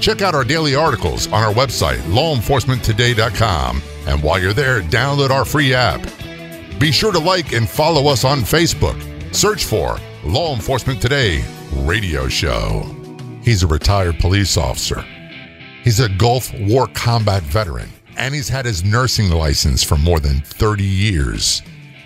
Check out our daily articles on our website, lawenforcementtoday.com. And while you're there, download our free app. Be sure to like and follow us on Facebook. Search for Law Enforcement Today Radio Show. He's a retired police officer. He's a Gulf War combat veteran, and he's had his nursing license for more than 30 years.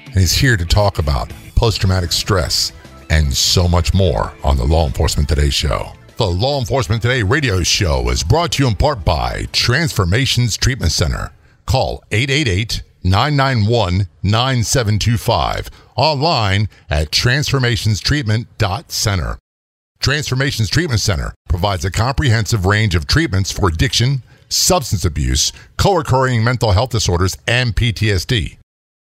And he's here to talk about post traumatic stress and so much more on the Law Enforcement Today show. The Law Enforcement Today radio show is brought to you in part by Transformations Treatment Center. Call 888 991 9725. Online at transformationstreatment.center. Transformations Treatment Center provides a comprehensive range of treatments for addiction, substance abuse, co occurring mental health disorders, and PTSD.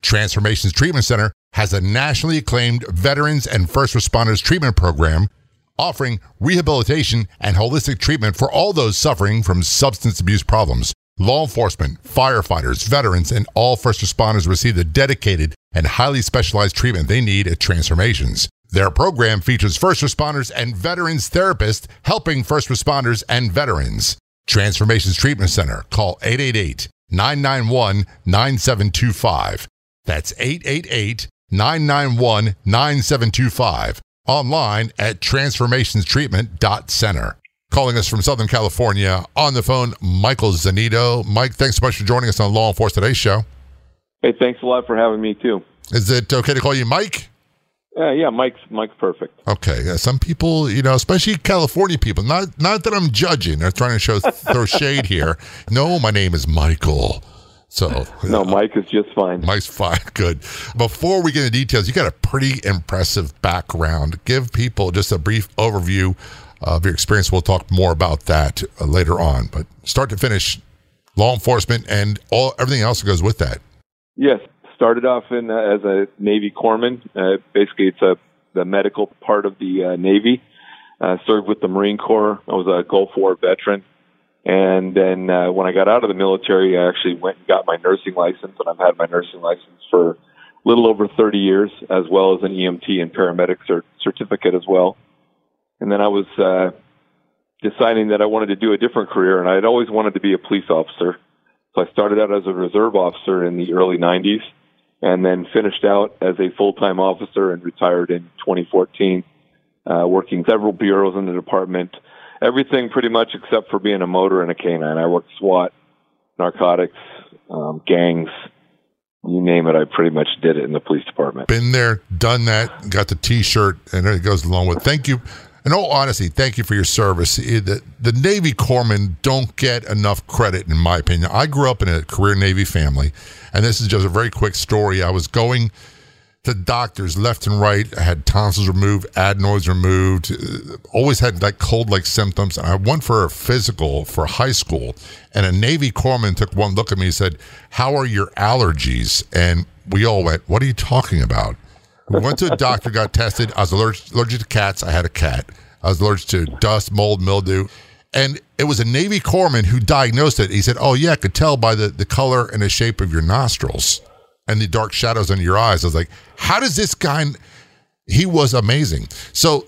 Transformations Treatment Center has a nationally acclaimed veterans and first responders treatment program offering rehabilitation and holistic treatment for all those suffering from substance abuse problems. Law enforcement, firefighters, veterans, and all first responders receive the dedicated and highly specialized treatment they need at Transformations. Their program features first responders and veterans therapists helping first responders and veterans. Transformations Treatment Center. Call 888 991 9725. That's 888 991 9725. Online at transformationstreatment.center. Calling us from Southern California on the phone, Michael Zanito. Mike, thanks so much for joining us on Law Enforcement Today show. Hey, thanks a lot for having me too. Is it okay to call you Mike? Uh, yeah, Mike's Mike's perfect. Okay, yeah, some people, you know, especially California people. Not not that I'm judging. They're trying to show throw shade here. No, my name is Michael. So no, Mike is just fine. Mike's fine. Good. Before we get into details, you got a pretty impressive background. Give people just a brief overview of your experience. We'll talk more about that uh, later on. But start to finish, law enforcement and all everything else that goes with that. Yes, started off in uh, as a Navy corpsman. Uh, basically, it's a the medical part of the uh, Navy. Uh, served with the Marine Corps. I was a Gulf War veteran. And then uh, when I got out of the military, I actually went and got my nursing license, and I've had my nursing license for a little over 30 years, as well as an EMT and paramedic cert- certificate as well. And then I was uh, deciding that I wanted to do a different career, and I had always wanted to be a police officer. So I started out as a reserve officer in the early 90s, and then finished out as a full-time officer and retired in 2014, uh, working several bureaus in the department everything pretty much except for being a motor and a canine. I worked SWAT, narcotics, um, gangs, you name it. I pretty much did it in the police department. Been there, done that, got the T-shirt, and it goes along with. Thank you. In all honesty, thank you for your service. The, the Navy corpsmen don't get enough credit, in my opinion. I grew up in a career Navy family, and this is just a very quick story. I was going to doctors left and right. I had tonsils removed, adenoids removed, uh, always had like cold like symptoms. And I went for a physical for high school, and a Navy corpsman took one look at me and said, How are your allergies? And we all went, What are you talking about? We went to a doctor, got tested. I was allergic, allergic to cats. I had a cat. I was allergic to dust, mold, mildew. And it was a Navy corpsman who diagnosed it. He said, Oh, yeah, I could tell by the, the color and the shape of your nostrils and the dark shadows under your eyes. I was like, how does this guy? He was amazing. So,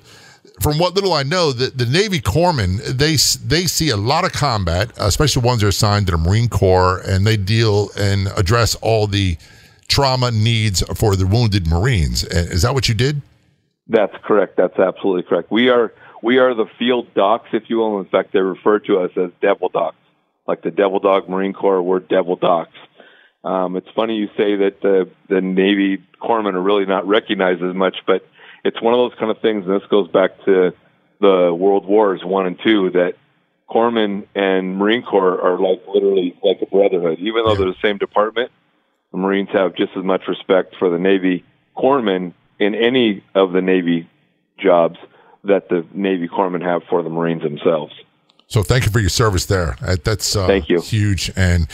from what little I know, the, the Navy corpsmen they they see a lot of combat, especially ones that are assigned to the Marine Corps, and they deal and address all the trauma needs for the wounded Marines. Is that what you did? That's correct. That's absolutely correct. We are we are the field docs, if you will. In fact, they refer to us as devil docs, like the Devil Dog Marine Corps. We're devil docs. Um, it's funny you say that the the Navy corpsmen are really not recognized as much, but it's one of those kind of things, and this goes back to the World Wars One and Two that corpsmen and Marine Corps are like literally like a brotherhood. Even though they're the same department, the Marines have just as much respect for the Navy corpsmen in any of the Navy jobs that the Navy corpsmen have for the Marines themselves. So thank you for your service there. That's uh, thank you. huge and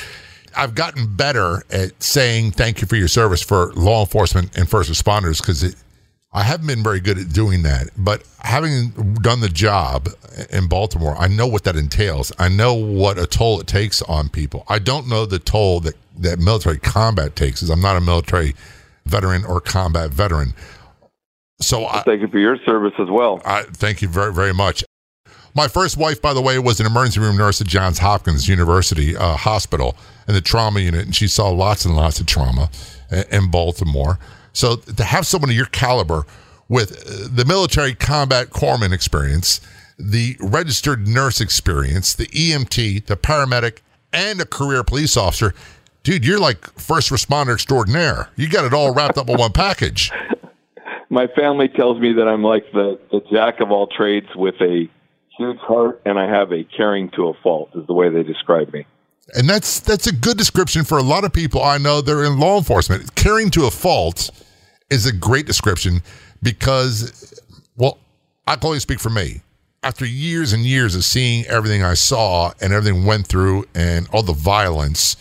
I've gotten better at saying thank you for your service for law enforcement and first responders because I haven't been very good at doing that. But having done the job in Baltimore, I know what that entails. I know what a toll it takes on people. I don't know the toll that, that military combat takes, as I'm not a military veteran or combat veteran. So I, thank you for your service as well. I thank you very, very much. My first wife, by the way, was an emergency room nurse at Johns Hopkins University uh, Hospital in the trauma unit, and she saw lots and lots of trauma in Baltimore. So to have someone of your caliber with uh, the military combat corpsman experience, the registered nurse experience, the EMT, the paramedic, and a career police officer, dude, you're like first responder extraordinaire. You got it all wrapped up in one package. My family tells me that I'm like the, the jack of all trades with a huge heart, and I have a caring to a fault, is the way they describe me. And that's that's a good description for a lot of people I know they're in law enforcement. Caring to a fault is a great description because, well, I can only speak for me. After years and years of seeing everything I saw and everything went through and all the violence,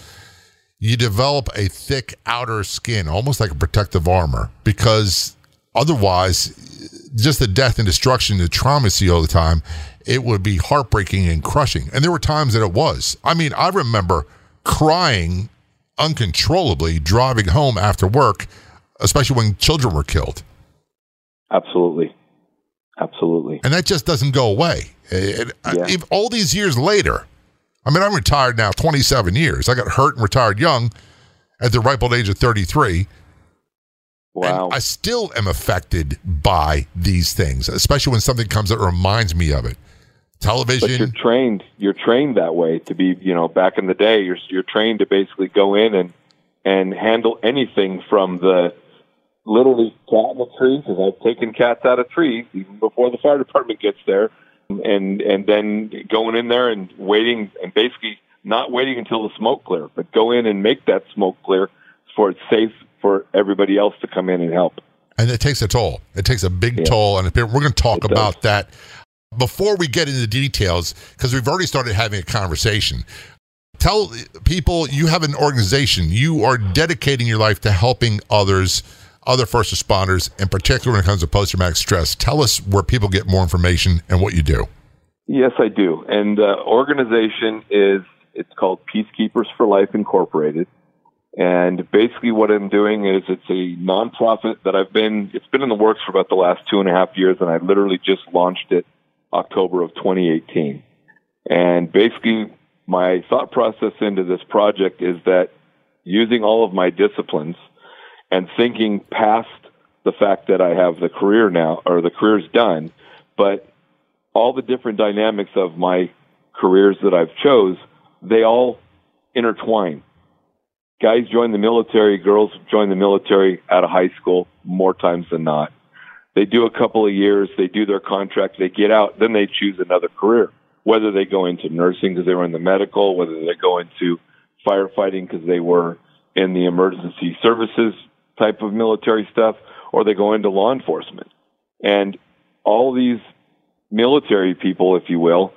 you develop a thick outer skin, almost like a protective armor, because otherwise, just the death and destruction, the trauma you see all the time, it would be heartbreaking and crushing. And there were times that it was. I mean, I remember crying uncontrollably driving home after work, especially when children were killed. Absolutely. Absolutely. And that just doesn't go away. It, uh, yeah. I, all these years later, I mean, I'm retired now 27 years. I got hurt and retired young at the ripe old age of 33. Wow. And I still am affected by these things, especially when something comes that reminds me of it television. But you're trained. You're trained that way to be. You know, back in the day, you're you're trained to basically go in and and handle anything from the literally cat in a tree because I've taken cats out of trees even before the fire department gets there, and and then going in there and waiting and basically not waiting until the smoke clear, but go in and make that smoke clear for it's safe for everybody else to come in and help. And it takes a toll. It takes a big yeah. toll, and we're going to talk it about does. that before we get into the details, because we've already started having a conversation, tell people you have an organization. You are dedicating your life to helping others, other first responders, in particular when it comes to post traumatic stress. Tell us where people get more information and what you do. Yes, I do. And the organization is it's called Peacekeepers for Life Incorporated. And basically, what I'm doing is it's a nonprofit that I've been. It's been in the works for about the last two and a half years, and I literally just launched it October of 2018. And basically, my thought process into this project is that using all of my disciplines and thinking past the fact that I have the career now, or the career's done, but all the different dynamics of my careers that I've chose, they all intertwine. Guys join the military, girls join the military out of high school more times than not. They do a couple of years, they do their contract, they get out, then they choose another career. Whether they go into nursing because they were in the medical, whether they go into firefighting because they were in the emergency services type of military stuff, or they go into law enforcement. And all these military people, if you will,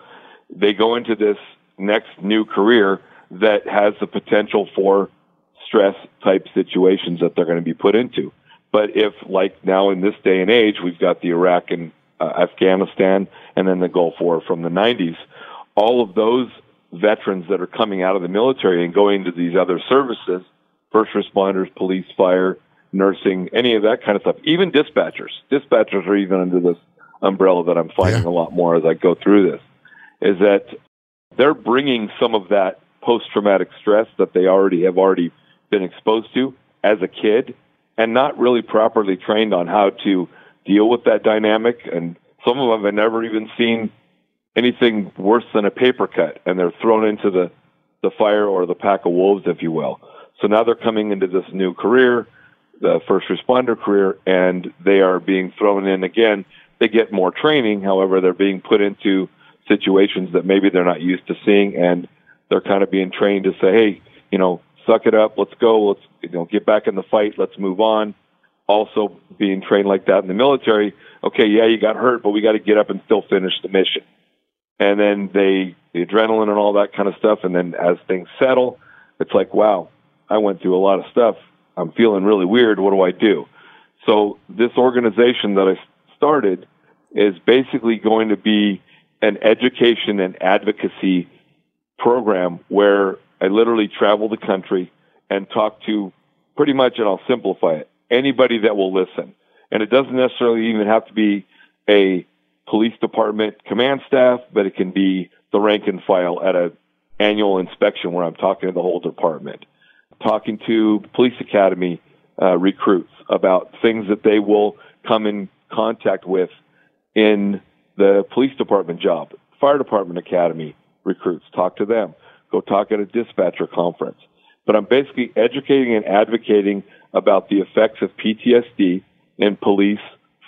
they go into this next new career that has the potential for stress type situations that they're going to be put into. But if, like now in this day and age, we've got the Iraq and uh, Afghanistan and then the Gulf War from the 90s, all of those veterans that are coming out of the military and going to these other services, first responders, police, fire, nursing, any of that kind of stuff, even dispatchers. Dispatchers are even under this umbrella that I'm finding yeah. a lot more as I go through this, is that they're bringing some of that post-traumatic stress that they already have already been exposed to as a kid and not really properly trained on how to deal with that dynamic. And some of them have never even seen anything worse than a paper cut, and they're thrown into the, the fire or the pack of wolves, if you will. So now they're coming into this new career, the first responder career, and they are being thrown in again. They get more training, however, they're being put into situations that maybe they're not used to seeing, and they're kind of being trained to say, hey, you know, suck it up, let's go, let's you know get back in the fight, let's move on. Also being trained like that in the military, okay, yeah, you got hurt, but we got to get up and still finish the mission. And then they the adrenaline and all that kind of stuff, and then as things settle, it's like, wow, I went through a lot of stuff. I'm feeling really weird. What do I do? So this organization that I started is basically going to be an education and advocacy program where I literally travel the country and talk to pretty much, and I'll simplify it, anybody that will listen. And it doesn't necessarily even have to be a police department command staff, but it can be the rank and file at a annual inspection where I'm talking to the whole department, talking to police academy uh, recruits about things that they will come in contact with in the police department job, fire department academy recruits, talk to them, go talk at a dispatcher conference. But I'm basically educating and advocating about the effects of PTSD in police,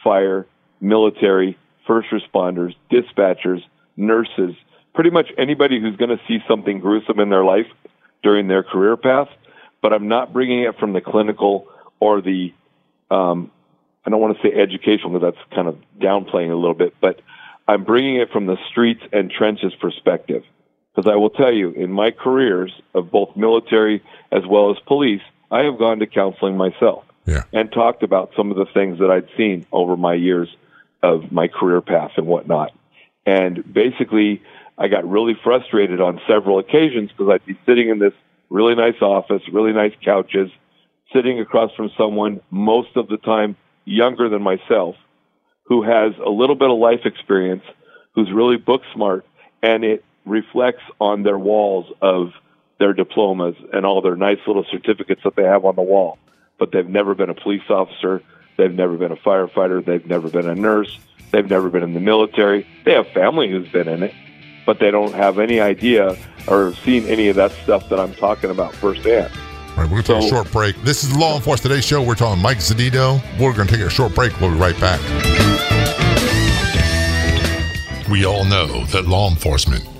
fire, military, first responders, dispatchers, nurses, pretty much anybody who's going to see something gruesome in their life during their career path. But I'm not bringing it from the clinical or the, um, I don't want to say educational because that's kind of downplaying a little bit, but I'm bringing it from the streets and trenches perspective. Because I will tell you, in my careers of both military as well as police, I have gone to counseling myself Yeah. and talked about some of the things that I'd seen over my years of my career path and whatnot. And basically, I got really frustrated on several occasions because I'd be sitting in this really nice office, really nice couches, sitting across from someone most of the time younger than myself who has a little bit of life experience, who's really book smart, and it reflects on their walls of their diplomas and all their nice little certificates that they have on the wall. But they've never been a police officer, they've never been a firefighter, they've never been a nurse, they've never been in the military. They have family who's been in it, but they don't have any idea or seen any of that stuff that I'm talking about firsthand. All right, we're going to take a short break. This is the Law Enforcement Today Show. We're talking Mike Zanito. We're going to take a short break. We'll be right back. We all know that law enforcement,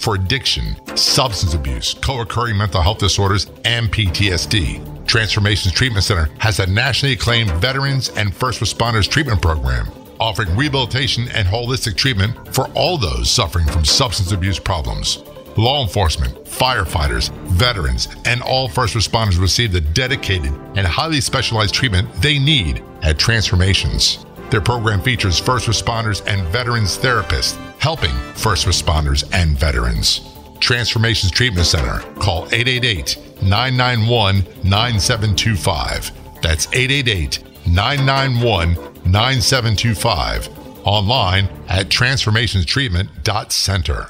for addiction, substance abuse, co occurring mental health disorders, and PTSD. Transformations Treatment Center has a nationally acclaimed veterans and first responders treatment program, offering rehabilitation and holistic treatment for all those suffering from substance abuse problems. Law enforcement, firefighters, veterans, and all first responders receive the dedicated and highly specialized treatment they need at Transformations. Their program features first responders and veterans therapists helping first responders and veterans. Transformations Treatment Center. Call 888 991 9725. That's 888 991 9725. Online at transformationstreatment.center.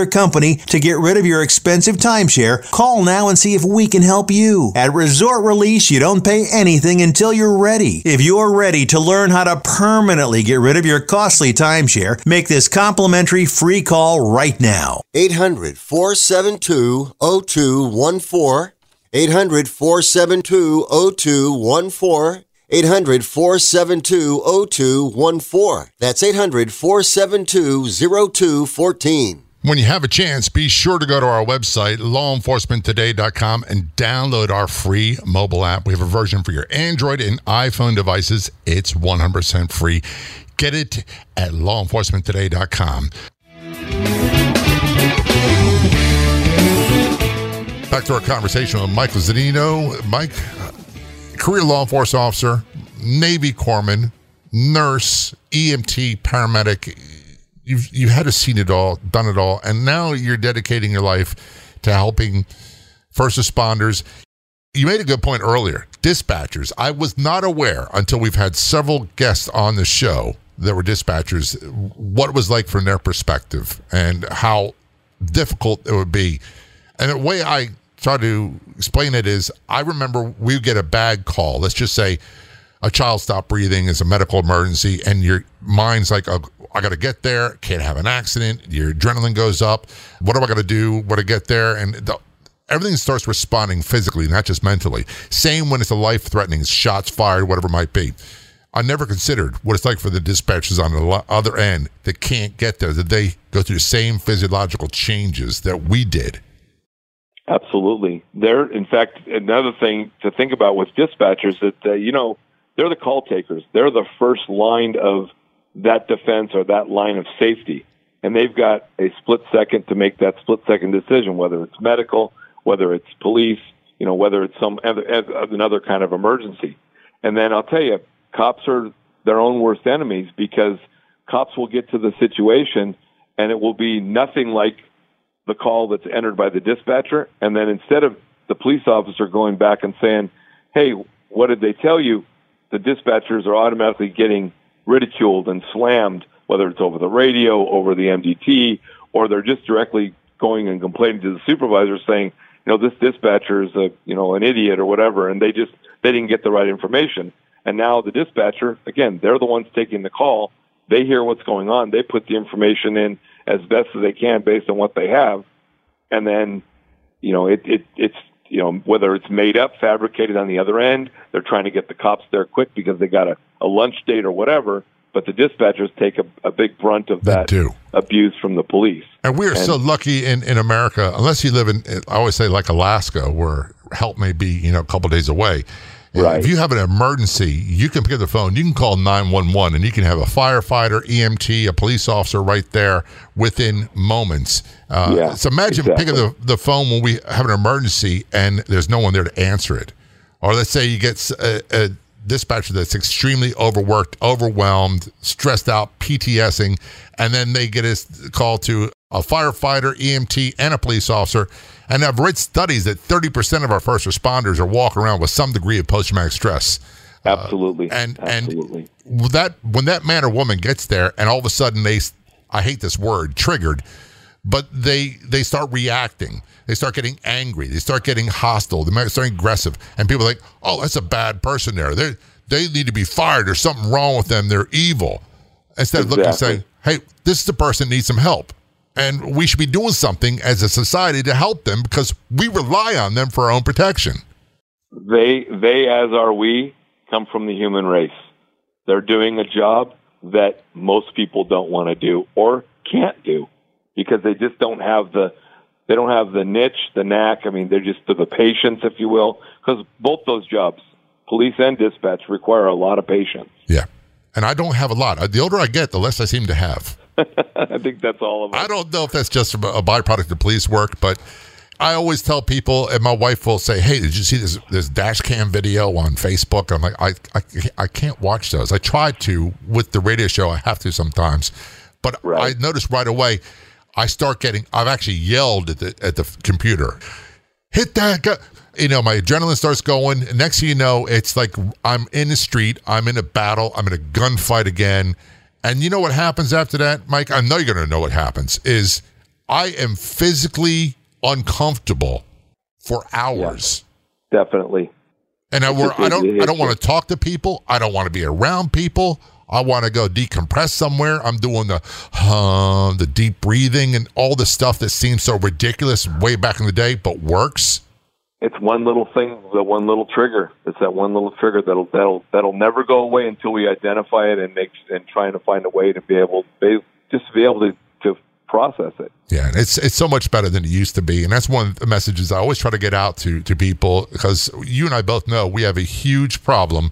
company to get rid of your expensive timeshare, call now and see if we can help you. At Resort Release, you don't pay anything until you're ready. If you're ready to learn how to permanently get rid of your costly timeshare, make this complimentary free call right now. 800 472 0214. 800 472 0214. 800 472 0214. That's 800 472 0214. When you have a chance, be sure to go to our website, lawenforcementtoday.com, and download our free mobile app. We have a version for your Android and iPhone devices. It's 100% free. Get it at lawenforcementtoday.com. Back to our conversation with Michael Zanito. Mike, career law enforcement officer, Navy corpsman, nurse, EMT, paramedic. You've you've had to seen it all, done it all, and now you're dedicating your life to helping first responders. You made a good point earlier. Dispatchers. I was not aware until we've had several guests on the show that were dispatchers what it was like from their perspective and how difficult it would be. And the way I try to explain it is I remember we get a bad call. Let's just say a child stopped breathing is a medical emergency, and your mind's like, oh, I got to get there, can't have an accident. Your adrenaline goes up. What am I going to do? What to get there? And the, everything starts responding physically, not just mentally. Same when it's a life threatening, shots fired, whatever it might be. I never considered what it's like for the dispatchers on the other end that can't get there. That they go through the same physiological changes that we did. Absolutely. They're, in fact, another thing to think about with dispatchers that, uh, you know, they're the call takers. They're the first line of that defense or that line of safety. And they've got a split second to make that split second decision, whether it's medical, whether it's police, you know, whether it's some other, another kind of emergency. And then I'll tell you, cops are their own worst enemies because cops will get to the situation and it will be nothing like the call that's entered by the dispatcher. And then instead of the police officer going back and saying, Hey, what did they tell you? The dispatchers are automatically getting ridiculed and slammed, whether it's over the radio, over the MDT, or they're just directly going and complaining to the supervisor saying, you know, this dispatcher is a, you know, an idiot or whatever, and they just, they didn't get the right information. And now the dispatcher, again, they're the ones taking the call. They hear what's going on. They put the information in as best as they can based on what they have. And then, you know, it, it, it's, you know, whether it's made up, fabricated on the other end, they're trying to get the cops there quick because they got a, a lunch date or whatever. But the dispatchers take a, a big brunt of that do. abuse from the police. And we are so lucky in, in America, unless you live in, I always say like Alaska, where help may be, you know, a couple days away. Right. If you have an emergency, you can pick up the phone, you can call 911, and you can have a firefighter, EMT, a police officer right there within moments. Uh, Yeah, so imagine exactly. picking the, the phone when we have an emergency and there's no one there to answer it. Or let's say you get a dispatcher that's extremely overworked, overwhelmed, stressed out, PTSing, and then they get a call to a firefighter, EMT, and a police officer. And I've read studies that 30% of our first responders are walking around with some degree of post traumatic stress. Uh, Absolutely. and- and- Absolutely. That when that man or woman gets there, and all of a sudden they, I hate this word, triggered, but they they start reacting. They start getting angry. They start getting hostile. They start getting aggressive, and people are like, "Oh, that's a bad person there. They they need to be fired. There's something wrong with them. They're evil." Instead of looking and saying, "Hey, this is the person that needs some help." And we should be doing something as a society to help them because we rely on them for our own protection. they they as are we come from the human race they're doing a job that most people don't want to do or can't do because they just don't have the they don't have the niche the knack i mean they're just the patience if you will because both those jobs police and dispatch require a lot of patience Yeah. And I don't have a lot. The older I get, the less I seem to have. i think that's all of us I don't know if that's just a byproduct of police work, but I always tell people, and my wife will say, "Hey, did you see this this dash cam video on Facebook?" I'm like, I I, I can't watch those. I try to with the radio show. I have to sometimes, but Right. I noticed right away. I start getting. I've actually yelled at the at the computer. Hit that guy. You know, my adrenaline starts going. Next thing you know, it's like I'm in the street. I'm in a battle. I'm in a gunfight again. And you know what happens after that, Mike? I know you're going to know what happens. Is I am physically uncomfortable for hours. definitely And I, I don't, I don't want to talk to people. I don't want to be around people. I want to go decompress somewhere. I'm doing the, uh, the deep breathing and all the stuff that seems so ridiculous way back in the day, but works. It's one little thing, the one little trigger. It's that one little trigger that'll that'll that'll never go away until we identify it and make and trying to find a way to be able be, just to be able to to process it. Yeah, and it's it's so much better than it used to be, and that's one of the messages I always try to get out to to people because you and I both know we have a huge problem,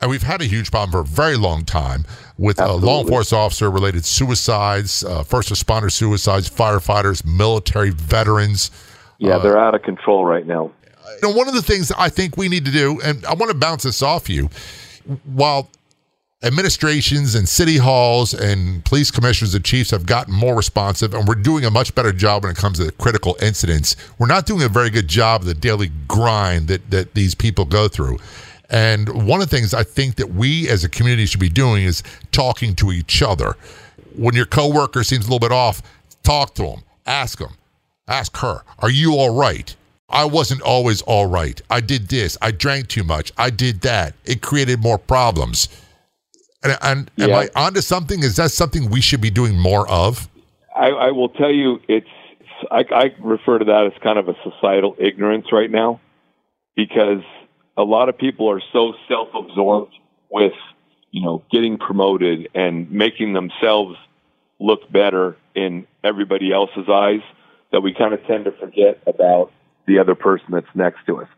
and we've had a huge problem for a very long time with uh, law enforcement officer related suicides, uh, first responder suicides, firefighters, military veterans. Yeah, uh, they're out of control right now. You know, one of the things I think we need to do, and I want to bounce this off you, while administrations and city halls and police commissioners and chiefs have gotten more responsive and we're doing a much better job when it comes to critical incidents. We're not doing a very good job of the daily grind that, that these people go through. And one of the things I think that we as a community should be doing is talking to each other. When your coworker seems a little bit off, talk to them, ask them, ask her, are you all right? I wasn't always all right. I did this. I drank too much. I did that. It created more problems and, and yeah. am I onto something? Is that something we should be doing more of? I, I will tell you, it's I, I refer to that as kind of a societal ignorance right now, because a lot of people are so self-absorbed with you know getting promoted and making themselves look better in everybody else's eyes that we kind of tend to forget about the other person that's next to us.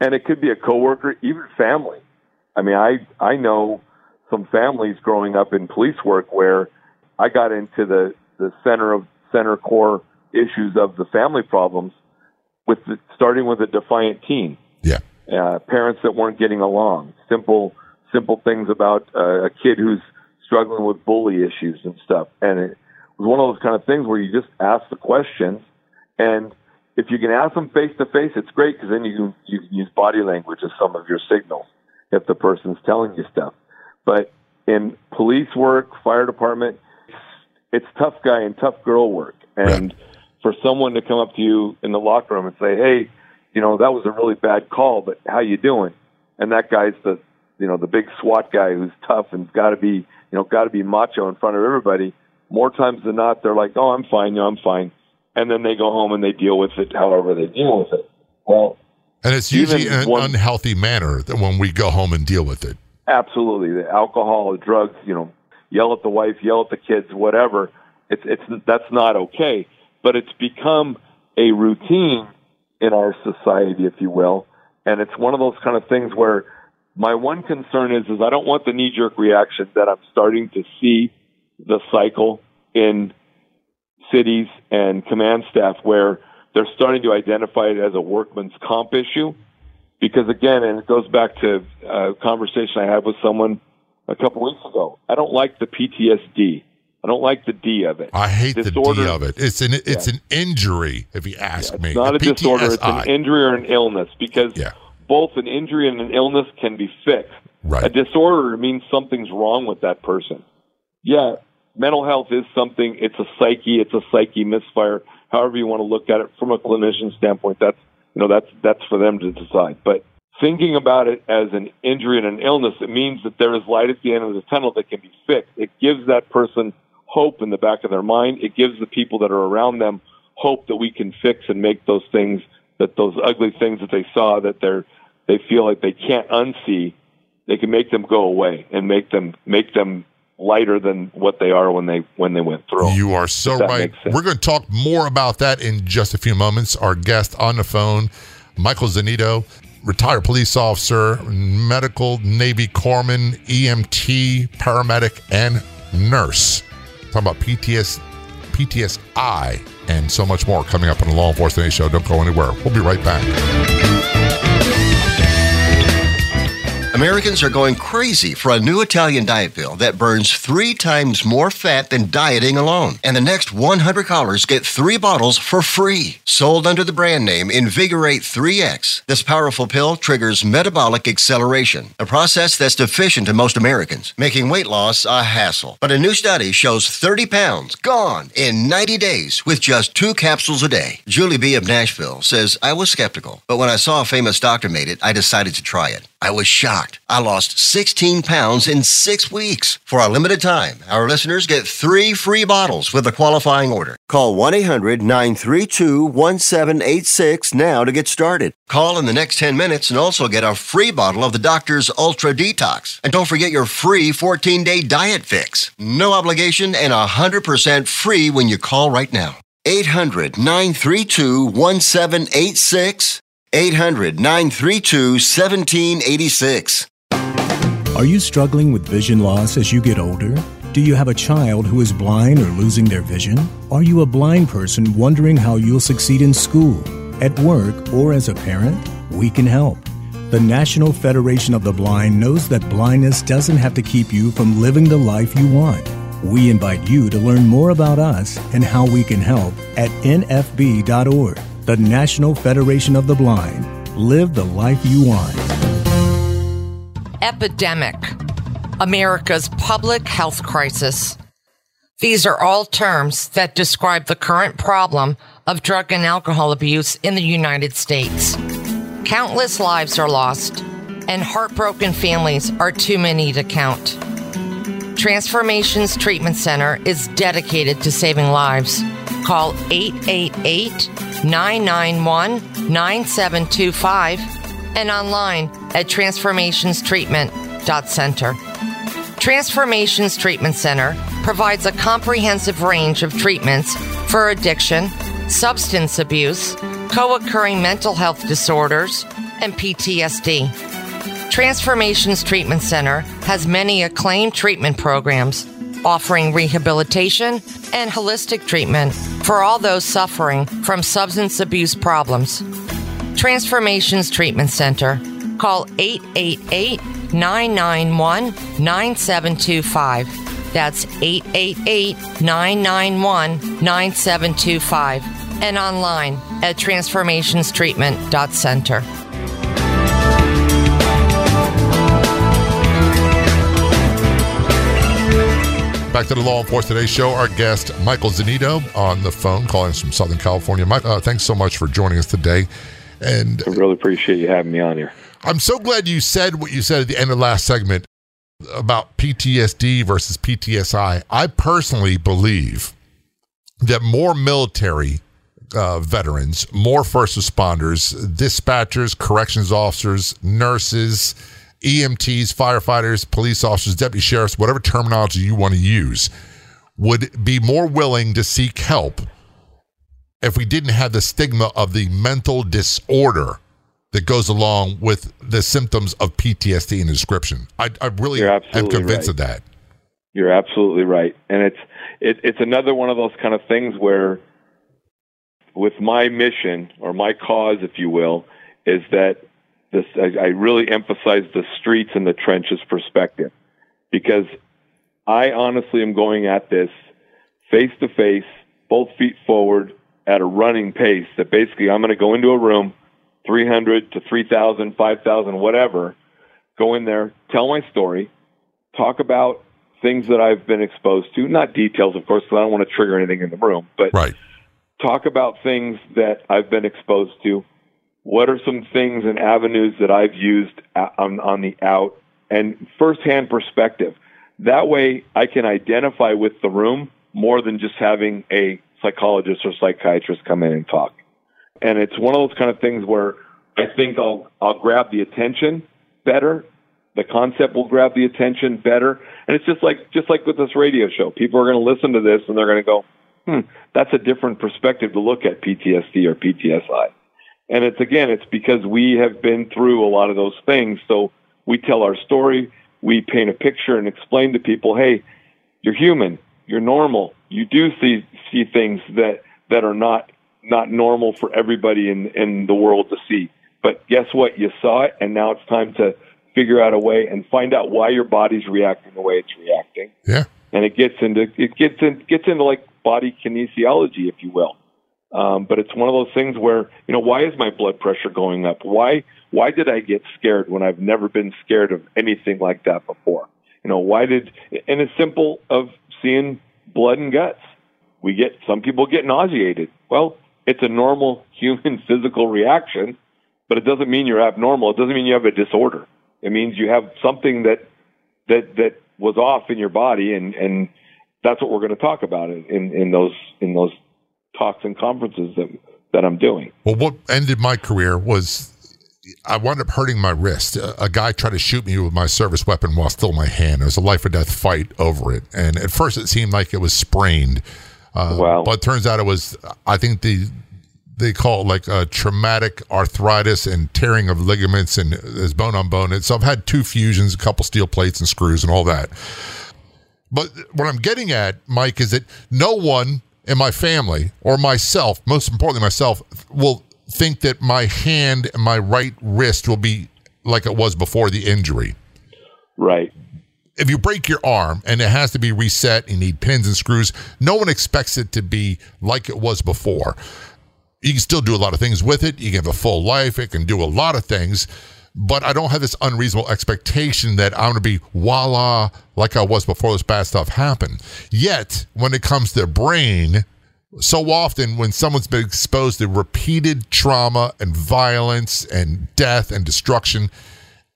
And it could be a coworker, even family. I mean, I I know some families growing up in police work where I got into the, the center of center core issues of the family problems with the, starting with a defiant teen. Yeah. Uh, parents that weren't getting along, simple, simple things about uh, a kid who's struggling with bully issues and stuff. And it was one of those kind of things where you just ask the questions and if you can ask them face to face, it's great because then you can, you can use body language as some of your signals if the person's telling you stuff. But in police work, fire department, it's tough guy and tough girl work. And right. for someone to come up to you in the locker room and say, "Hey, you know that was a really bad call, but how you doing?" And that guy's the you know the big SWAT guy who's tough and's got to be you know got to be macho in front of everybody. More times than not, they're like, "Oh, I'm fine. You know, I'm fine," and then they go home and they deal with it however they deal with it. Well, and it's usually an one, unhealthy manner that when we go home and deal with it. Absolutely, the alcohol, the drugs, you know, yell at the wife, yell at the kids, whatever. It's it's that's not okay, but it's become a routine in our society, if you will, and it's one of those kind of things where my one concern is is I don't want the knee jerk reaction that I'm starting to see the cycle in cities and command staff where they're starting to identify it as a workman's comp issue because again, and it goes back to a conversation I had with someone a couple weeks ago. I don't like the PTSD. I don't like the D of it. I hate disorder, the D of it. It's an it's yeah. an injury, if you ask yeah, me. It's not a, a disorder. It's an injury or an illness because yeah. both an injury and an illness can be fixed. Right. A disorder means something's wrong with that person. Yeah, mental health is something. It's a psyche. It's a psyche misfire. However you want to look at it from a clinician standpoint, that's you know, that's that's for them to decide. But thinking about it as an injury and an illness, it means that there is light at the end of the tunnel that can be fixed. It gives that person hope in the back of their mind. It gives the people that are around them hope that we can fix and make those things that those ugly things that they saw that they're they feel like they can't unsee, they can make them go away and make them make them lighter than what they are when they when they went through. You are so right. We're going to talk more about that in just a few moments. Our guest on the phone, Michael Zanito, retired police officer, medical Navy corpsman, EMT, paramedic, and nurse. Talking about PTS, PTSI, and so much more coming up on the Law Enforcement Show. Don't go anywhere. We'll be right back. Americans are going crazy for a new Italian diet pill that burns three times more fat than dieting alone. And the next 100 callers get three bottles for free. Sold under the brand name Invigorate 3X, this powerful pill triggers metabolic acceleration, a process that's deficient in most Americans, making weight loss a hassle. But a new study shows 30 pounds gone in 90 days with just two capsules a day. Julie B. of Nashville says, I was skeptical, but when I saw a famous doctor made it, I decided to try it. I was shocked. I lost 16 pounds in six weeks. For a limited time, our listeners get three free bottles with a qualifying order. Call 1 800 932 1786 now to get started. Call in the next 10 minutes and also get a free bottle of the doctor's Ultra Detox. And don't forget your free 14 day diet fix. No obligation and 100% free when you call right now. 800 932 1786. 800 932 1786. Are you struggling with vision loss as you get older? Do you have a child who is blind or losing their vision? Are you a blind person wondering how you'll succeed in school, at work, or as a parent? We can help. The National Federation of the Blind knows that blindness doesn't have to keep you from living the life you want. We invite you to learn more about us and how we can help at nfb.org. The National Federation of the Blind. Live the life you want. Epidemic. America's public health crisis. These are all terms that describe the current problem of drug and alcohol abuse in the United States. Countless lives are lost, and heartbroken families are too many to count. Transformations Treatment Center is dedicated to saving lives. Call 888 991 9725 and online at transformationstreatment.center. Transformations Treatment Center provides a comprehensive range of treatments for addiction, substance abuse, co occurring mental health disorders, and PTSD. Transformations Treatment Center has many acclaimed treatment programs offering rehabilitation and holistic treatment for all those suffering from substance abuse problems. Transformations Treatment Center. Call 888 991 9725. That's 888 991 9725. And online at transformationstreatment.center. Back to the Law Enforcement Today show. Our guest, Michael Zanito, on the phone, calling us from Southern California. Mike, uh, thanks so much for joining us today. And I really appreciate you having me on here. I'm so glad you said what you said at the end of the last segment about PTSD versus PTSI. I personally believe that more military uh, veterans, more first responders, dispatchers, corrections officers, nurses, EMTs, firefighters, police officers, deputy sheriffs, whatever terminology you want to use, would be more willing to seek help if we didn't have the stigma of the mental disorder that goes along with the symptoms of PTSD in the description. I, I really am convinced right. of that. You're absolutely right, and it's it, it's another one of those kind of things where, with my mission or my cause, if you will, is that this I, I really emphasize the streets and the trenches perspective, because I honestly am going at this face to face, both feet forward, at a running pace. That basically I'm going to go into a room, 300 to 3,000, 5,000, whatever, go in there, tell my story, talk about things that I've been exposed to, not details, of course, because I don't want to trigger anything in the room, but Right. talk about things that I've been exposed to. What are some things and avenues that I've used on, on the out and firsthand perspective? That way I can identify with the room more than just having a psychologist or psychiatrist come in and talk. And it's one of those kind of things where I think I'll, I'll grab the attention better. The concept will grab the attention better. And it's just like, just like with this radio show. People are going to listen to this and they're going to go, hmm, that's a different perspective to look at PTSD or PTSI. And it's again, it's because we have been through a lot of those things. So we tell our story, we paint a picture and explain to people, hey, you're human, you're normal. You do see see things that that are not not normal for everybody in in the world to see. But guess what? You saw it, and now it's time to figure out a way and find out why your body's reacting the way it's reacting Yeah. and it gets into it gets in gets into like body kinesiology, if you will. Um, but it's one of those things where you know why is my blood pressure going up? Why why did I get scared when I've never been scared of anything like that before? You know why did and it's simple of seeing blood and guts. We get some people get nauseated. Well, it's a normal human physical reaction, but it doesn't mean you're abnormal. It doesn't mean you have a disorder. It means you have something that that that was off in your body, and and that's what we're going to talk about in, in, in those in those talks and conferences that that I'm doing. Well, what ended my career was I wound up hurting my wrist. A, a guy tried to shoot me with my service weapon while still in my hand. It was a life or death fight over it. And at first, it seemed like it was sprained. Uh, Wow. But it turns out it was, I think the they call it like a traumatic arthritis and tearing of ligaments and there's bone on bone. And so I've had two fusions, a couple steel plates and screws and all that. But what I'm getting at, Mike, is that no one in my family or myself, most importantly myself, will think that my hand and my right wrist will be like it was before the injury. Right. If you break your arm and it has to be reset, you need pins and screws. No one expects it to be like it was before. You can still do a lot of things with it. You can have a full life. It can do a lot of things but I don't have this unreasonable expectation that I'm going to be voila like I was before this bad stuff happened. Yet, when it comes to brain, so often when someone's been exposed to repeated trauma and violence and death and destruction,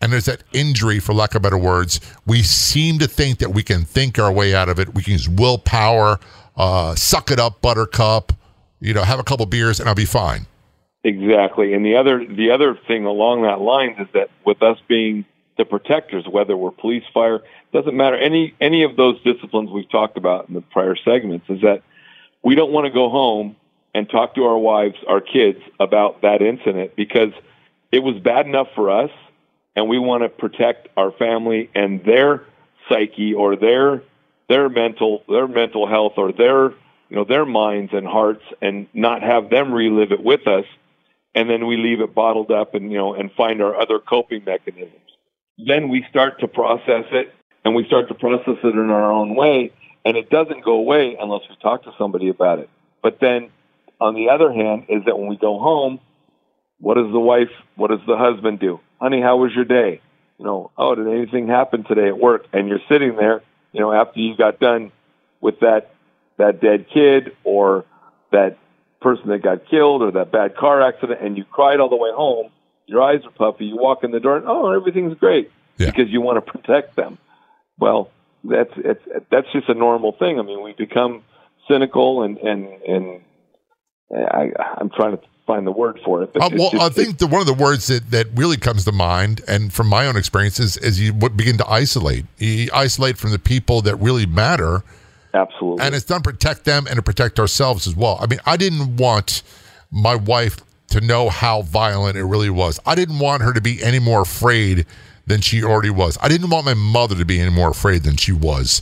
and there's that injury, for lack of better words, we seem to think that we can think our way out of it. We can use willpower, uh, suck it up, buttercup, you know, have a couple beers, and I'll be fine. Exactly. And the other the other thing along that line is that with us being the protectors, whether we're police, fire, doesn't matter. Any any of those disciplines we've talked about in the prior segments is that we don't want to go home and talk to our wives, our kids about that incident because it was bad enough for us and we want to protect our family and their psyche or their their mental their mental health or their you know their minds and hearts and not have them relive it with us and then we leave it bottled up and you know and find our other coping mechanisms. Then we start to process it and we start to process it in our own way and it doesn't go away unless we talk to somebody about it. But then on the other hand is that when we go home, what does the wife, what does the husband do? Honey, how was your day? You know, oh, did anything happen today at work? And you're sitting there, you know, after you got done with that that dead kid or that person that got killed or that bad car accident and you cried all the way home, your eyes are puffy, you walk in the door and oh, everything's great yeah. because you want to protect them. Well, that's it's that's just a normal thing. I mean, we become cynical and and and I I'm trying to find the word for it. Uh, well, just, I think the, one of the words that, that really comes to mind, and from my own experiences, is you begin to isolate. You isolate from the people that really matter, Absolutely. And it's done to protect them and to protect ourselves as well. I mean, I didn't want my wife to know how violent it really was. I didn't want her to be any more afraid than she already was. I didn't want my mother to be any more afraid than she was.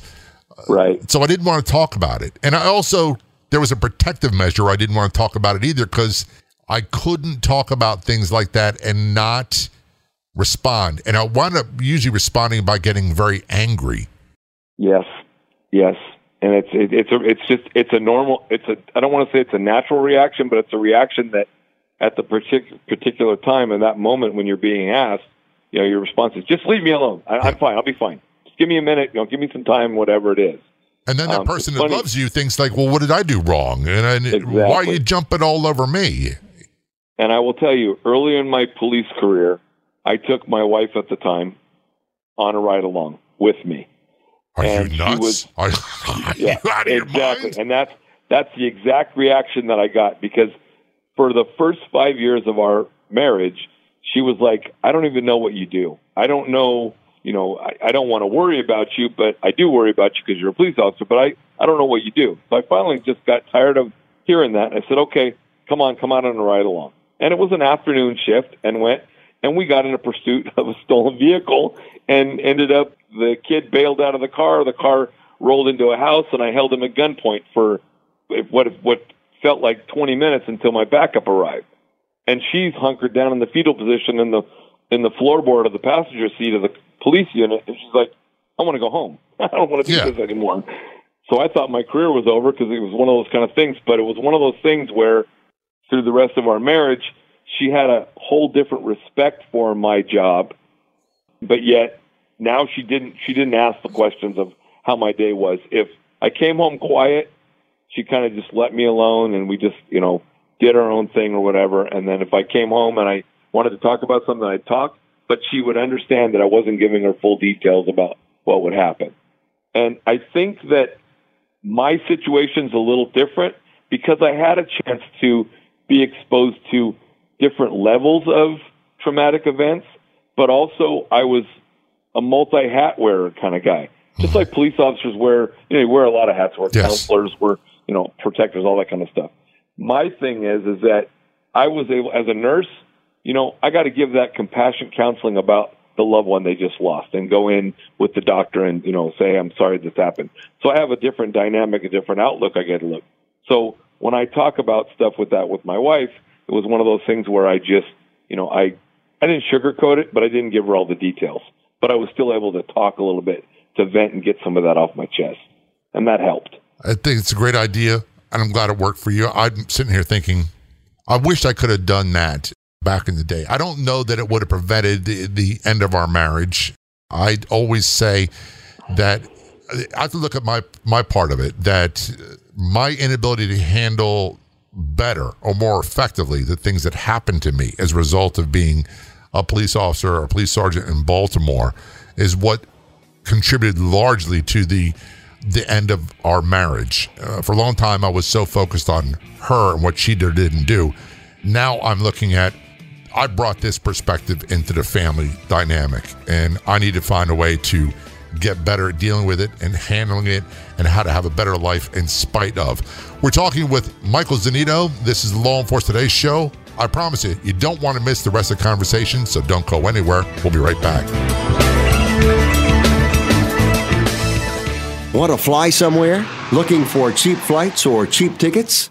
Right. So I didn't want to talk about it. And I also, there was a protective measure. I didn't want to talk about it either because I couldn't talk about things like that and not respond. And I wound up usually responding by getting very angry. Yes. Yes and it's it, it's a, it's just it's a normal it's a I don't want to say it's a natural reaction, but it's a reaction that at the particular particular time in that moment when you're being asked, you know, your response is just leave me alone. I, I'm fine. I'll be fine. Just give me a minute. You know, give me some time. Whatever it is. And then that um, person that funny. loves you thinks like, well, what did I do wrong? And, and exactly. why are you jumping all over me? And I will tell you, early in my police career, I took my wife at the time on a ride along with me. Are and you nuts? Was, are, are yeah, you exactly. And that's that's the exact reaction that I got because for the first five years of our marriage, she was like, "I don't even know what you do. I don't know." You know, I, I don't want to worry about you, but I do worry about you because you're a police officer. But I, I don't know what you do. So I finally just got tired of hearing that. I said, okay, come on, come out on a ride along. And it was an afternoon shift, and went and we got in a pursuit of a stolen vehicle and ended up the kid bailed out of the car. The car rolled into a house, and I held him at gunpoint for what what felt like 20 minutes until my backup arrived. And she's hunkered down in the fetal position in the in the floorboard of the passenger seat of the police unit, and she's like, "I want to go home. I don't want to do yeah. this anymore." So I thought my career was over because it was one of those kind of things. But it was one of those things where, through the rest of our marriage, she had a whole different respect for my job, but yet now she didn't she didn't ask the questions of how my day was. If I came home quiet, she kind of just let me alone and we just, you know, did our own thing or whatever. And then if I came home and I wanted to talk about something, I'd talk, but she would understand that I wasn't giving her full details about what would happen. And I think that my situation's a little different because I had a chance to be exposed to different levels of traumatic events, but also I was a multi hat wearer kind of guy. Just like police officers wear, you know, you wear a lot of hats. We're yes. counselors, we're, you know, protectors, all that kind of stuff. My thing is, is that I was able, as a nurse, you know, I got to give that compassion counseling about the loved one they just lost and go in with the doctor and, you know, say, I'm sorry this happened. So I have a different dynamic, a different outlook I get to look. So when I talk about stuff with that with my wife, it was one of those things where I just, you know, I I didn't sugarcoat it, but I didn't give her all the details. But I was still able to talk a little bit to vent and get some of that off my chest, and that helped. I think it's a great idea, and I'm glad it worked for you. I'm sitting here thinking, I wish I could have done that back in the day. I don't know that it would have prevented the, the end of our marriage. I'd always say that I have to look at my my part of it. That my inability to handle better or more effectively the things that happened to me as a result of being a police officer or a police sergeant in Baltimore is what contributed largely to the the end of our marriage. Uh, for a long time, I was so focused on her and what she did or didn't do. Now I'm looking at I brought this perspective into the family dynamic, and I need to find a way to get better at dealing with it and handling it and how to have a better life in spite of. We're talking with Michael Zanito. This is the Law Enforcement Today show. I promise you, you don't want to miss the rest of the conversation, so don't go anywhere. We'll be right back. Want to fly somewhere? Looking for cheap flights or cheap tickets?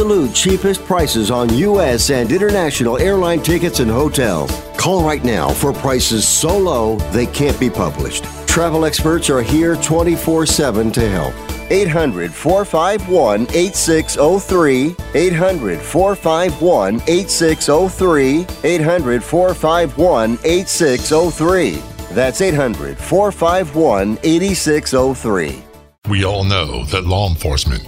cheapest prices on U.S. and international airline tickets and hotels. Call right now for prices so low they can't be published. Travel experts are here 24 7 to help. 800 451 8603. 800 451 8603. 800 451 8603. That's 800 451 8603. We all know that law enforcement,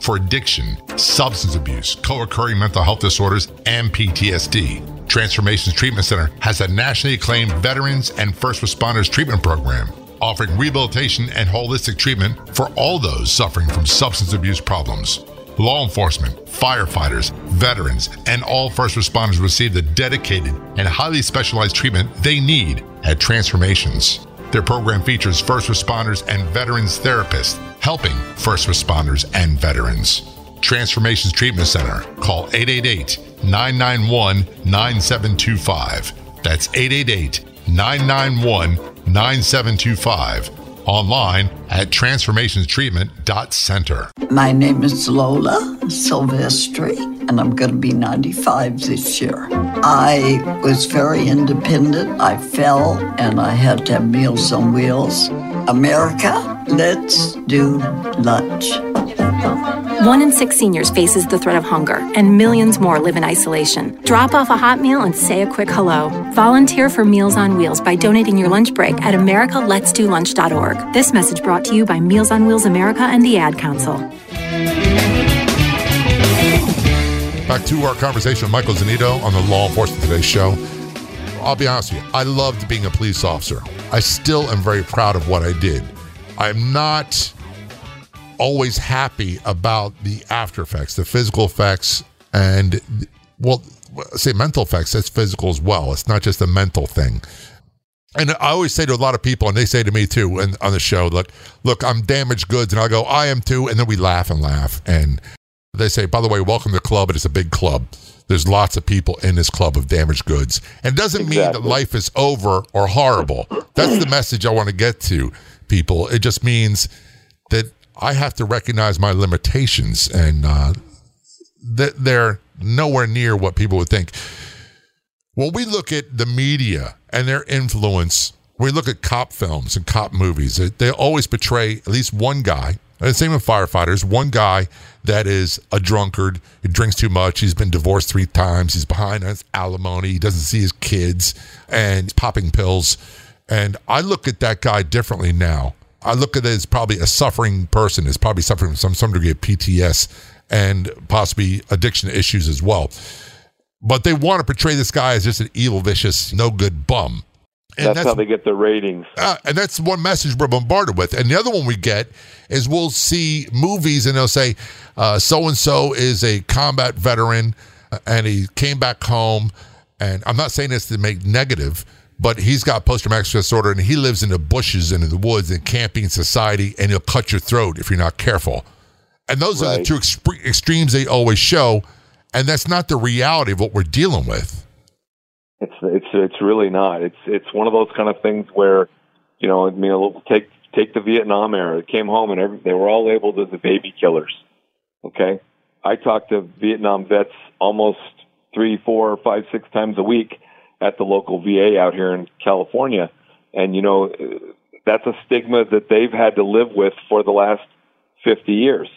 for addiction, substance abuse, co occurring mental health disorders, and PTSD. Transformations Treatment Center has a nationally acclaimed veterans and first responders treatment program, offering rehabilitation and holistic treatment for all those suffering from substance abuse problems. Law enforcement, firefighters, veterans, and all first responders receive the dedicated and highly specialized treatment they need at Transformations. Their program features first responders and veterans therapists helping first responders and veterans. Transformations Treatment Center. Call 888 991 9725. That's 888 991 9725. Online at transformationstreatment.center. My name is Lola Silvestri, and I'm going to be 95 this year. I was very independent. I fell, and I had to have Meals on Wheels. America, let's do lunch. One in six seniors faces the threat of hunger, and millions more live in isolation. Drop off a hot meal and say a quick hello. Volunteer for Meals on Wheels by donating your lunch break at americaletsdolunch.org. This message brought to you by Meals on Wheels America and the Ad Council. Back to our conversation with Michael Zanito on the Law Enforcement Today show. I'll be honest with you, I loved being a police officer. I still am very proud of what I did. I'm not always happy about the after effects, the physical effects, and well, say mental effects. That's physical as well. It's not just a mental thing. And I always say to a lot of people, and they say to me too, and on the show, look, look, I'm damaged goods, and I go, I am too, and then we laugh and laugh, and they say, by the way, welcome to the club. It is a big club. There's lots of people in this club of damaged goods. And it doesn't exactly. mean that life is over or horrible. That's the message I want to get to people. It just means that I have to recognize my limitations and uh, that they're nowhere near what people would think. When we look at the media and their influence we look at cop films and cop movies, they, always portray at least one guy. And the same with firefighters. One guy that is a drunkard. He drinks too much. He's been divorced three times. He's behind on his alimony. He doesn't see his kids, and he's popping pills. And I look at that guy differently now. I look at it as probably a suffering person. Is probably suffering from some some degree of PTS and possibly addiction issues as well. But they want to portray this guy as just an evil, vicious, no good bum. And that's, that's, how they get their ratings. Uh, and that's one message we're bombarded with. And the other one we get is we'll see movies and they'll say, so and so is a combat veteran uh, and he came back home. And I'm not saying this to make negative, but he's got post traumatic stress disorder and he lives in the bushes and in the woods and camping society and he'll cut your throat if you're not careful. And those right. are the two exp- extremes they always show. And that's not the reality of what we're dealing with. It's it's it's really not. It's it's one of those kind of things where, you know, I mean, take take the Vietnam era. It came home and every, they were all labeled as the baby killers. Okay, I talk to Vietnam vets almost three, four, five, six times a week at the local VA out here in California, and you know, that's a stigma that they've had to live with for the last 50 years.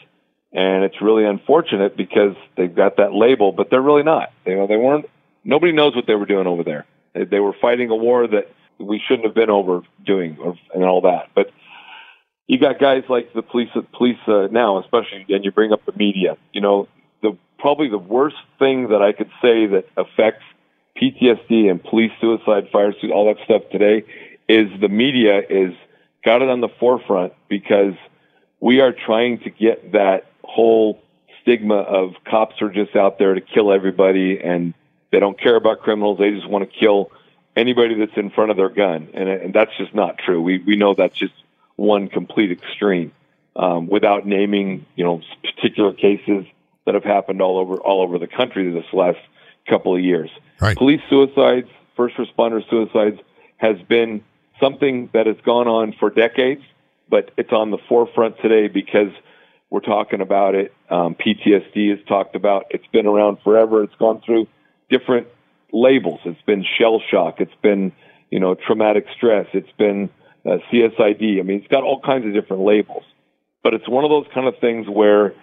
And it's really unfortunate because they've got that label, but they're really not. You know, they weren't nobody knows what they were doing over there. They, were fighting a war that we shouldn't have been over doing or, and all that. But you got guys like the police, police uh, now, especially, and you bring up the media. You know, the probably the worst thing that I could say that affects PTSD and police suicide, fire suicide, all that stuff today is the media is got it on the forefront because we are trying to get that whole stigma of cops are just out there to kill everybody and they don't care about criminals. They just want to kill anybody that's in front of their gun, and, and that's just not true. We we know that's just one complete extreme. Um, without naming, you know, particular cases that have happened all over all over the country this last couple of years. Right. Police suicides, first responder suicides, has been something that has gone on for decades, but it's on the forefront today because we're talking about it. Um, PTSD is talked about. It's been around forever. It's gone through different labels. It's been shell shock. It's been, you know, traumatic stress. It's been uh, CSID. I mean, it's got all kinds of different labels. But it's one of those kind of things where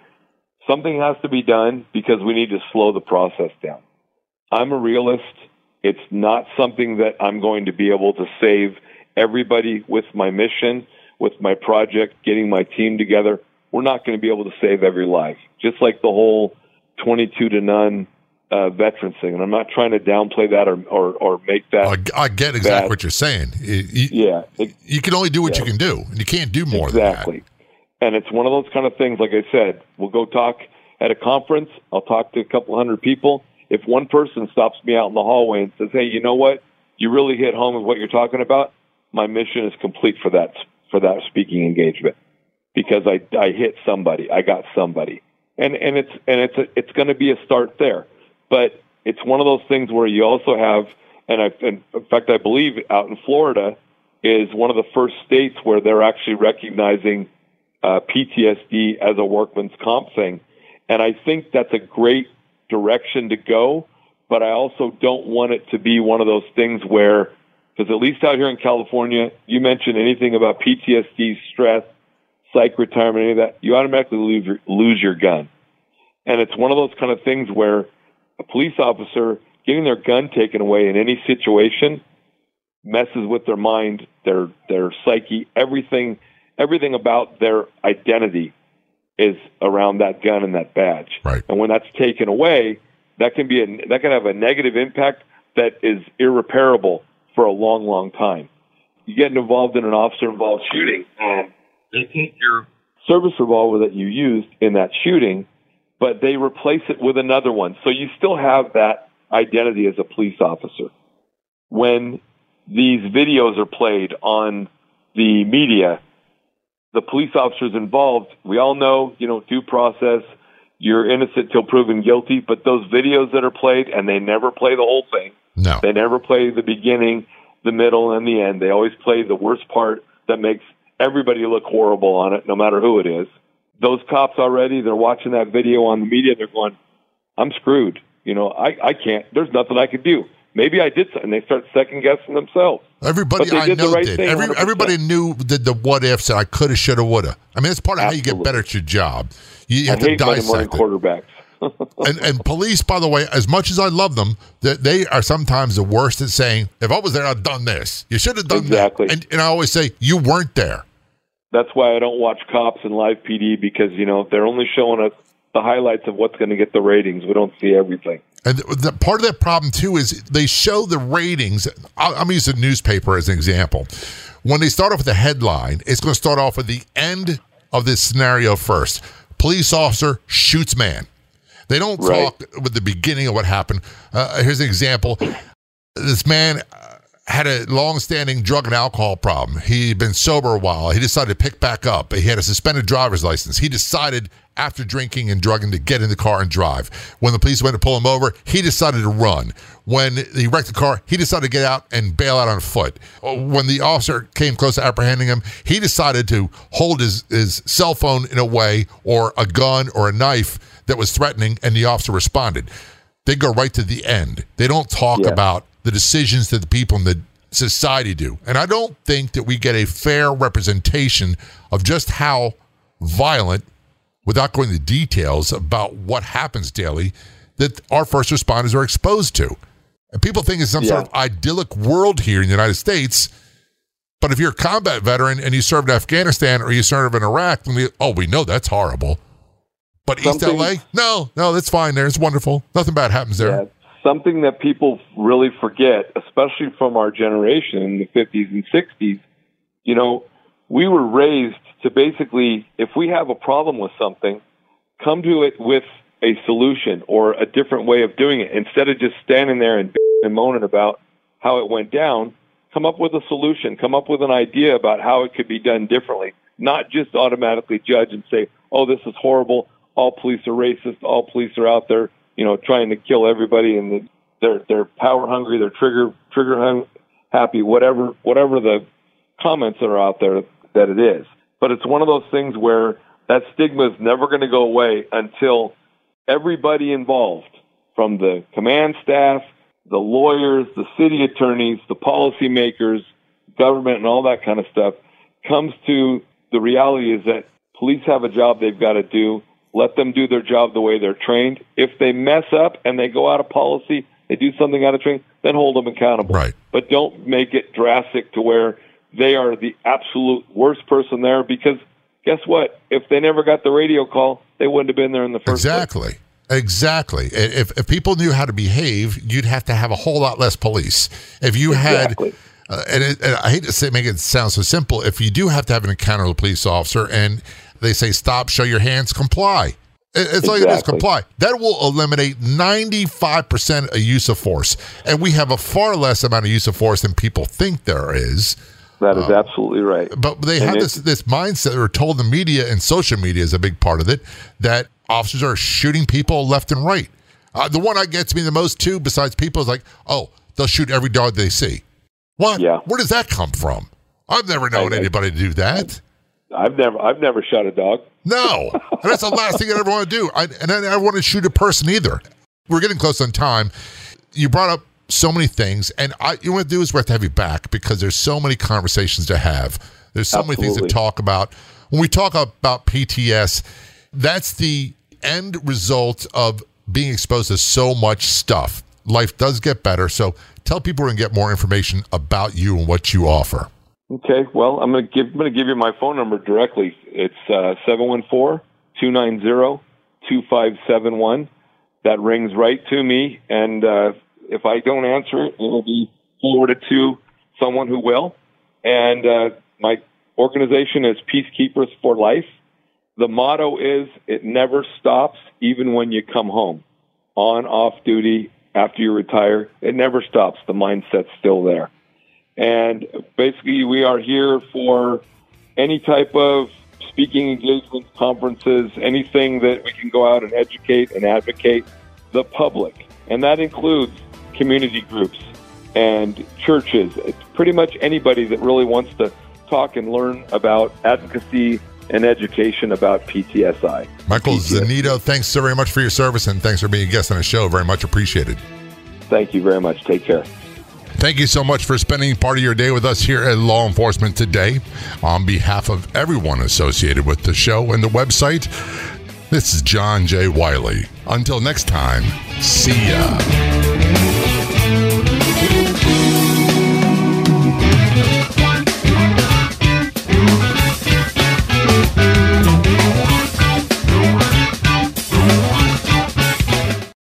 something has to be done because we need to slow the process down. I'm a realist. It's not something that I'm going to be able to save everybody with my mission, with my project, getting my team together. We're not going to be able to save every life. Just like the whole 22 to none uh, veterans thing, and I'm not trying to downplay that or or, or make that. Oh, I, I get exactly what you're saying. You, yeah, it, you can only do what yeah. you can do, and you can't do more exactly. And it's one of those kind of things. Like I said, we'll go talk at a conference. I'll talk to a couple hundred people. If one person stops me out in the hallway and says, "Hey, you know what? You really hit home with what you're talking about," my mission is complete for that for that speaking engagement because I I hit somebody. I got somebody and and it's and it's a, it's going to be a start there. But it's one of those things where you also have, and I, in fact, I believe out in Florida is one of the first states where they're actually recognizing uh, PTSD as a workman's comp thing. And I think that's a great direction to go, but I also don't want it to be one of those things where, because at least out here in California, you mention anything about PTSD, stress, psych retirement, any of that, you automatically lose your, lose your gun. And it's one of those kind of things where a police officer getting their gun taken away in any situation messes with their mind, their their psyche, everything everything about their identity is around that gun and that badge. Right. And when that's taken away, that can be a that can have a negative impact that is irreparable for a long, long time. You get involved in an officer involved shooting and they take your service revolver that you used in that shooting but they replace it with another one. So you still have that identity as a police officer. When these videos are played on the media, the police officers involved, we all know, you know, due process, you're innocent till proven guilty, but those videos that are played, and they never play the whole thing. No. They never play the beginning, the middle, and the end. They always play the worst part that makes everybody look horrible on it, no matter who it is those cops already, they're watching that video on the media. They're going, I'm screwed. You know, I, I can't, there's nothing I can do. Maybe I did, and they start second guessing themselves. Everybody I did know right did. thing Every, everybody knew the, the what ifs that I could have, should have, would have. I mean, it's part of how you get better at your job. You, you I have to hate running running dissect it. quarterbacks. and, and police, by the way, as much as I love them, that they are sometimes the worst at saying, "If I was there, I'd done this. You should have done Exactly. that." And, and I always say, "You weren't there." That's why I don't watch cops and live PD because you know they're only showing us the highlights of what's going to get the ratings. We don't see everything. And the, the part of that problem too is they show the ratings. I'll, I'm going to use the newspaper as an example. When they start off with the headline, it's going to start off with the end of this scenario first. Police officer shoots man. They don't Right. talk with the beginning of what happened. Uh, here's an example. This man had a long-standing drug and alcohol problem. He'd been sober a while. He decided to pick back up. He had a suspended driver's license. He decided after drinking and drugging to get in the car and drive. When the police went to pull him over, he decided to run. When he wrecked the car, he decided to get out and bail out on foot. Uh, when the officer came close to apprehending him, he decided to hold his, his cell phone in a way or a gun or a knife that was threatening, and the officer responded they go right to the end. They don't talk Yeah. about the decisions that the people in the society do. And I don't think that we get a fair representation of just how violent, without going into details about what happens daily, that our first responders are exposed to. And people think it's some sort of idyllic world here in the United States. But if you're a combat veteran and you served in Afghanistan or you served in Iraq, then we, oh, we know that's horrible. But East LA, no, no, that's fine there. It's wonderful. Nothing bad happens there. Yeah, something that people really forget, especially from our generation in the 50s and 60s. You know, we were raised to basically, if we have a problem with something, come to it with a solution or a different way of doing it instead of just standing there and, and moaning about how it went down. Come up with a solution. Come up with an idea about how it could be done differently. Not just automatically judge and say, "Oh, this is horrible. All police are racist. All police are out there, you know, trying to kill everybody, and they're they're power hungry. They're trigger trigger happy. Whatever whatever the comments that are out there that it is. But it's one of those things where that stigma is never going to go away until everybody involved, from the command staff, the lawyers, the city attorneys, the policymakers, government, and all that kind of stuff, comes to the reality is that police have a job they've got to do. Let them do their job the way they're trained. If they mess up and they go out of policy, they do something out of training, then hold them accountable. Right. But don't make it drastic to where they are the absolute worst person there because guess what? If they never got the radio call, they wouldn't have been there in the first place. Exactly. Exactly. If, if people knew how to behave, you'd have to have a whole lot less police. If you Exactly. had, uh, and, it, and I hate to say, make it sound so simple. If you do have to have an encounter with a police officer and they say, stop, show your hands, comply. It- It's like it is Exactly. comply. That will eliminate 95% of use of force. And we have a far less amount of use of force than people think there is. That is absolutely right. But they And have this this mindset, or told the media and social media is a big part of it, that officers are shooting people left and right. Uh, the one that gets me the most too, besides people, is like, oh, they'll shoot every dog they see. What? Yeah. Where does that come from? I've never known I- I- anybody to do that. I've never I've never shot a dog. No, and that's the last thing I ever want to do. I, and I never want to shoot a person either. We're getting close on time. You brought up so many things, and I, you know what to do is we have to have you back because there's so many conversations to have. There's so many things to talk about. When we talk about PTS, that's the end result of being exposed to so much stuff. Life does get better, so tell people can get more information about you and what you offer. Okay, well, I'm going to give I'm going to give you my phone number directly. It's uh, 714-290-2571. That rings right to me, and uh, if I don't answer it, it'll be forwarded to someone who will. And uh, my organization is Peacekeepers for Life. The motto is it never stops, even when you come home, on, off duty, after you retire. It never stops. The mindset's still there. And basically, we are here for any type of speaking engagements, conferences, anything that we can go out and educate and advocate the public. And that includes community groups and churches. It's pretty much anybody that really wants to talk and learn about advocacy and education about PTSI. Michael Zanito, thanks so very much for your service and thanks for being a guest on the show. Very much appreciated. Thank you very much. Take care. Thank you so much for spending part of your day with us here at Law Enforcement Today. On behalf of everyone associated with the show and the website, this is John J. Wiley. Until next time, see ya.